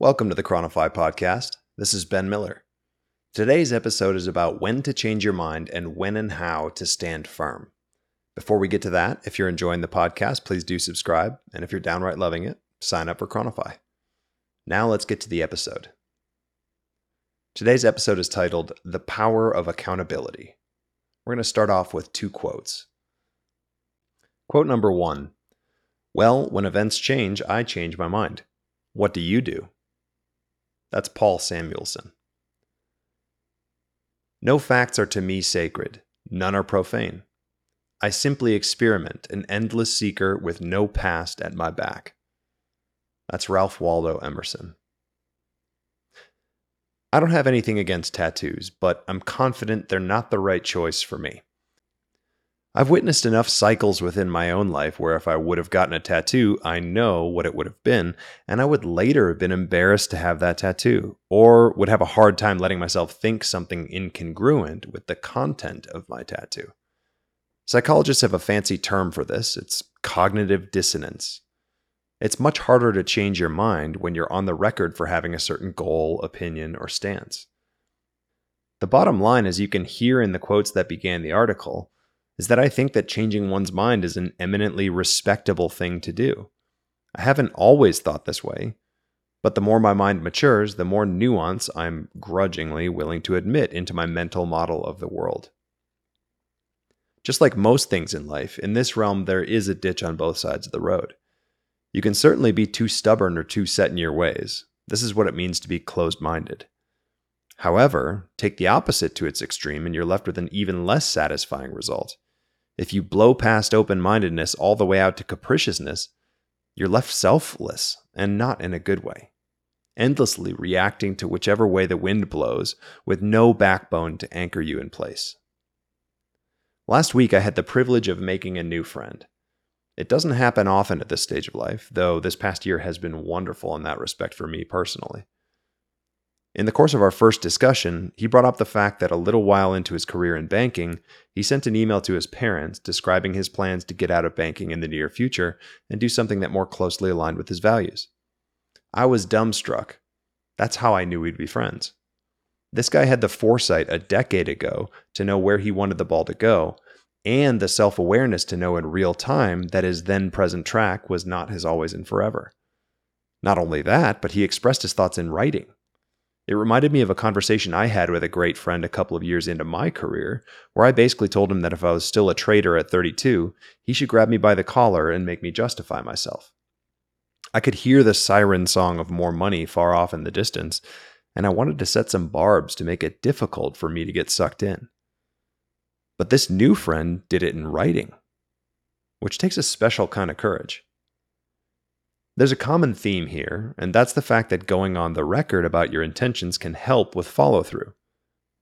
Welcome to the ChroniFI podcast. This is Ben Miller. Today's episode is about when to change your mind and when and how to stand firm. Before we get to that, if you're enjoying the podcast, please do subscribe. And if you're downright loving it, sign up for ChroniFI. Now let's get to the episode. Today's episode is titled The Power of Accountability. We're going to start off with two quotes. Quote number one Well, when events change, I change my mind. What do you do? That's Paul Samuelson. No facts are to me sacred, none are profane. I simply experiment, an endless seeker with no past at my back. That's Ralph Waldo Emerson. I don't have anything against tattoos, but I'm confident they're not the right choice for me. I've witnessed enough cycles within my own life where if I would have gotten a tattoo, I know what it would have been, and I would later have been embarrassed to have that tattoo, or would have a hard time letting myself think something incongruent with the content of my tattoo. Psychologists have a fancy term for this it's cognitive dissonance. It's much harder to change your mind when you're on the record for having a certain goal, opinion, or stance. The bottom line, is you can hear in the quotes that began the article, is that I think that changing one's mind is an eminently respectable thing to do. I haven't always thought this way, but the more my mind matures, the more nuance I'm grudgingly willing to admit into my mental model of the world. Just like most things in life, in this realm there is a ditch on both sides of the road. You can certainly be too stubborn or too set in your ways. This is what it means to be closed minded. However, take the opposite to its extreme and you're left with an even less satisfying result. If you blow past open mindedness all the way out to capriciousness, you're left selfless and not in a good way, endlessly reacting to whichever way the wind blows with no backbone to anchor you in place. Last week, I had the privilege of making a new friend. It doesn't happen often at this stage of life, though this past year has been wonderful in that respect for me personally. In the course of our first discussion, he brought up the fact that a little while into his career in banking, he sent an email to his parents describing his plans to get out of banking in the near future and do something that more closely aligned with his values. I was dumbstruck. That's how I knew we'd be friends. This guy had the foresight a decade ago to know where he wanted the ball to go, and the self awareness to know in real time that his then present track was not his always and forever. Not only that, but he expressed his thoughts in writing it reminded me of a conversation I had with a great friend a couple of years into my career, where I basically told him that if I was still a trader at 32, he should grab me by the collar and make me justify myself. I could hear the siren song of more money far off in the distance, and I wanted to set some barbs to make it difficult for me to get sucked in. But this new friend did it in writing, which takes a special kind of courage. There's a common theme here, and that's the fact that going on the record about your intentions can help with follow through.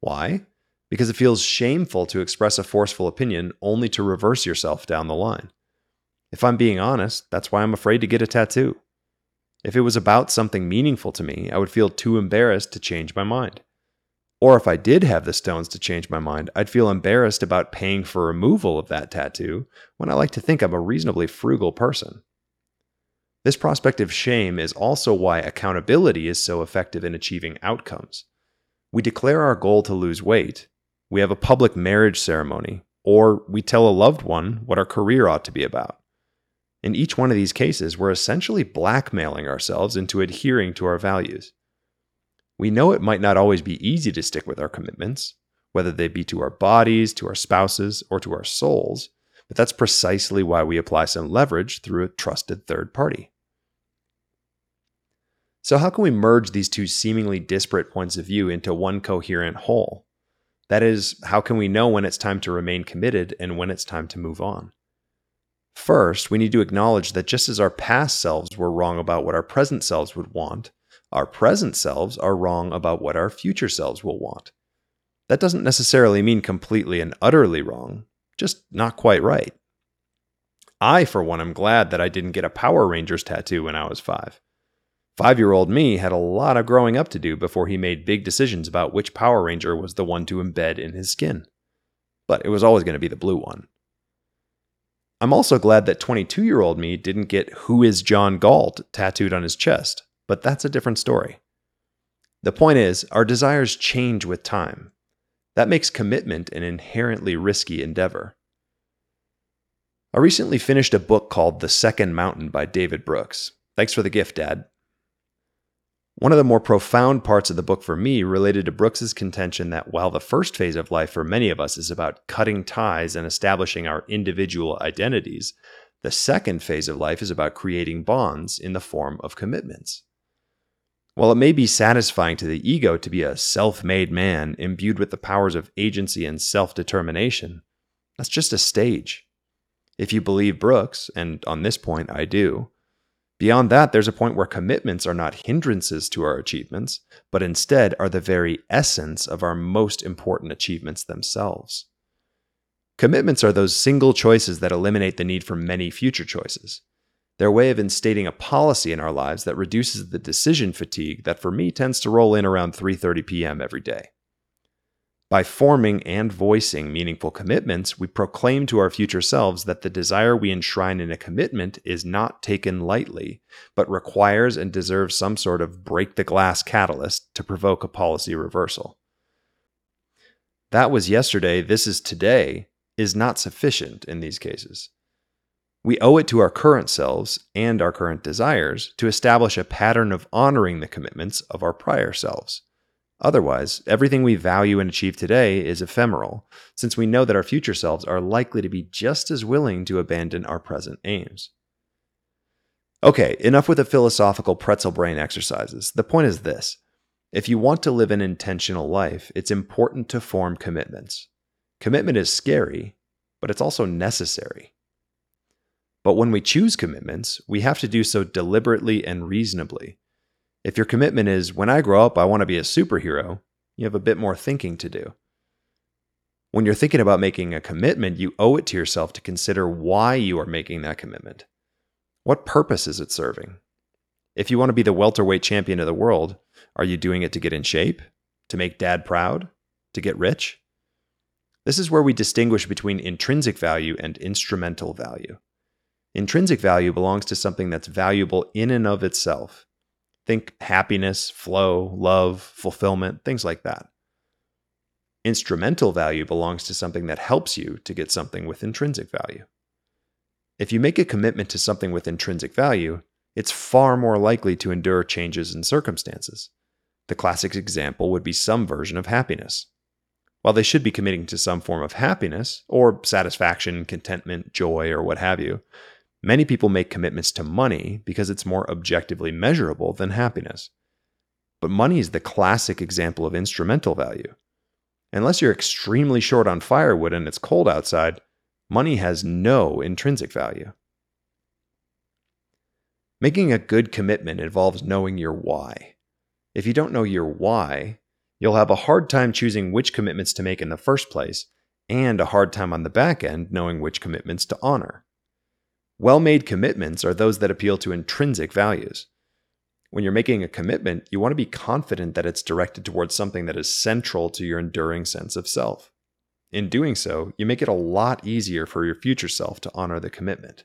Why? Because it feels shameful to express a forceful opinion only to reverse yourself down the line. If I'm being honest, that's why I'm afraid to get a tattoo. If it was about something meaningful to me, I would feel too embarrassed to change my mind. Or if I did have the stones to change my mind, I'd feel embarrassed about paying for removal of that tattoo when I like to think I'm a reasonably frugal person. This prospect of shame is also why accountability is so effective in achieving outcomes. We declare our goal to lose weight, we have a public marriage ceremony, or we tell a loved one what our career ought to be about. In each one of these cases, we're essentially blackmailing ourselves into adhering to our values. We know it might not always be easy to stick with our commitments, whether they be to our bodies, to our spouses, or to our souls, but that's precisely why we apply some leverage through a trusted third party. So, how can we merge these two seemingly disparate points of view into one coherent whole? That is, how can we know when it's time to remain committed and when it's time to move on? First, we need to acknowledge that just as our past selves were wrong about what our present selves would want, our present selves are wrong about what our future selves will want. That doesn't necessarily mean completely and utterly wrong, just not quite right. I, for one, am glad that I didn't get a Power Rangers tattoo when I was five. Five year old me had a lot of growing up to do before he made big decisions about which Power Ranger was the one to embed in his skin. But it was always going to be the blue one. I'm also glad that 22 year old me didn't get Who is John Galt tattooed on his chest. but that's a different story. The point is, our desires change with time. That makes commitment an inherently risky endeavor. I recently finished a book called The Second Mountain by David Brooks. Thanks for the gift, Dad. One of the more profound parts of the book for me related to Brooks's contention that while the first phase of life for many of us is about cutting ties and establishing our individual identities, the second phase of life is about creating bonds in the form of commitments. While it may be satisfying to the ego to be a self made man imbued with the powers of agency and self determination, that's just a stage. If you believe Brooks, and on this point I do, beyond that, there's a point where commitments are not hindrances to our achievements, but instead are the very essence of our most important achievements themselves. Commitments are those single choices that eliminate the need for many future choices. They're a way of instating a policy in our lives that reduces the decision fatigue that for me tends to roll in around 3:30 p.m. every day. By forming and voicing meaningful commitments, we proclaim to our future selves that the desire we enshrine in a commitment is not taken lightly, but requires and deserves some sort of break the glass catalyst to provoke a policy reversal. That was yesterday, this is today, is not sufficient in these cases. We owe it to our current selves and our current desires to establish a pattern of honoring the commitments of our prior selves. Otherwise, everything we value and achieve today is ephemeral, since we know that our future selves are likely to be just as willing to abandon our present aims. Okay, enough with the philosophical pretzel brain exercises. The point is this if you want to live an intentional life, it's important to form commitments. Commitment is scary, but it's also necessary. But when we choose commitments, we have to do so deliberately and reasonably. If your commitment is, when I grow up, I want to be a superhero, you have a bit more thinking to do. When you're thinking about making a commitment, you owe it to yourself to consider why you are making that commitment. What purpose is it serving? If you want to be the welterweight champion of the world, are you doing it to get in shape? To make dad proud? To get rich? This is where we distinguish between intrinsic value and instrumental value. Intrinsic value belongs to something that's valuable in and of itself. Think happiness, flow, love, fulfillment, things like that. Instrumental value belongs to something that helps you to get something with intrinsic value. If you make a commitment to something with intrinsic value, it's far more likely to endure changes in circumstances. The classic example would be some version of happiness. While they should be committing to some form of happiness, or satisfaction, contentment, joy, or what have you, many people make commitments to money because it's more objectively measurable than happiness. But money is the classic example of instrumental value. Unless you're extremely short on firewood and it's cold outside, money has no intrinsic value. Making a good commitment involves knowing your why. If you don't know your why, you'll have a hard time choosing which commitments to make in the first place, and a hard time on the back end knowing which commitments to honor. Well made commitments are those that appeal to intrinsic values. When you're making a commitment, you want to be confident that it's directed towards something that is central to your enduring sense of self. In doing so, you make it a lot easier for your future self to honor the commitment.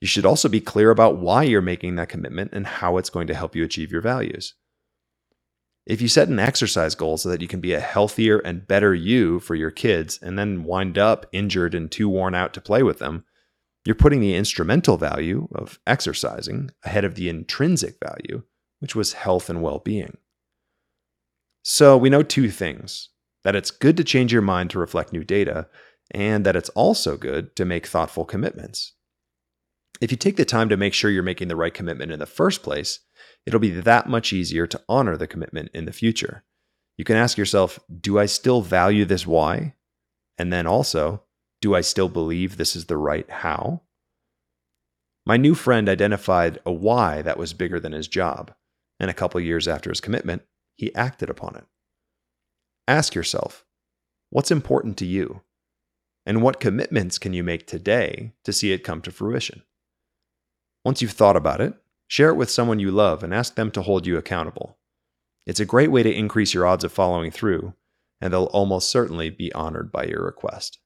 You should also be clear about why you're making that commitment and how it's going to help you achieve your values. If you set an exercise goal so that you can be a healthier and better you for your kids and then wind up injured and too worn out to play with them, you're putting the instrumental value of exercising ahead of the intrinsic value, which was health and well being. So we know two things that it's good to change your mind to reflect new data, and that it's also good to make thoughtful commitments. If you take the time to make sure you're making the right commitment in the first place, it'll be that much easier to honor the commitment in the future. You can ask yourself, do I still value this why? And then also, do I still believe this is the right how? My new friend identified a why that was bigger than his job, and a couple years after his commitment, he acted upon it. Ask yourself, what's important to you? And what commitments can you make today to see it come to fruition? Once you've thought about it, share it with someone you love and ask them to hold you accountable. It's a great way to increase your odds of following through, and they'll almost certainly be honored by your request.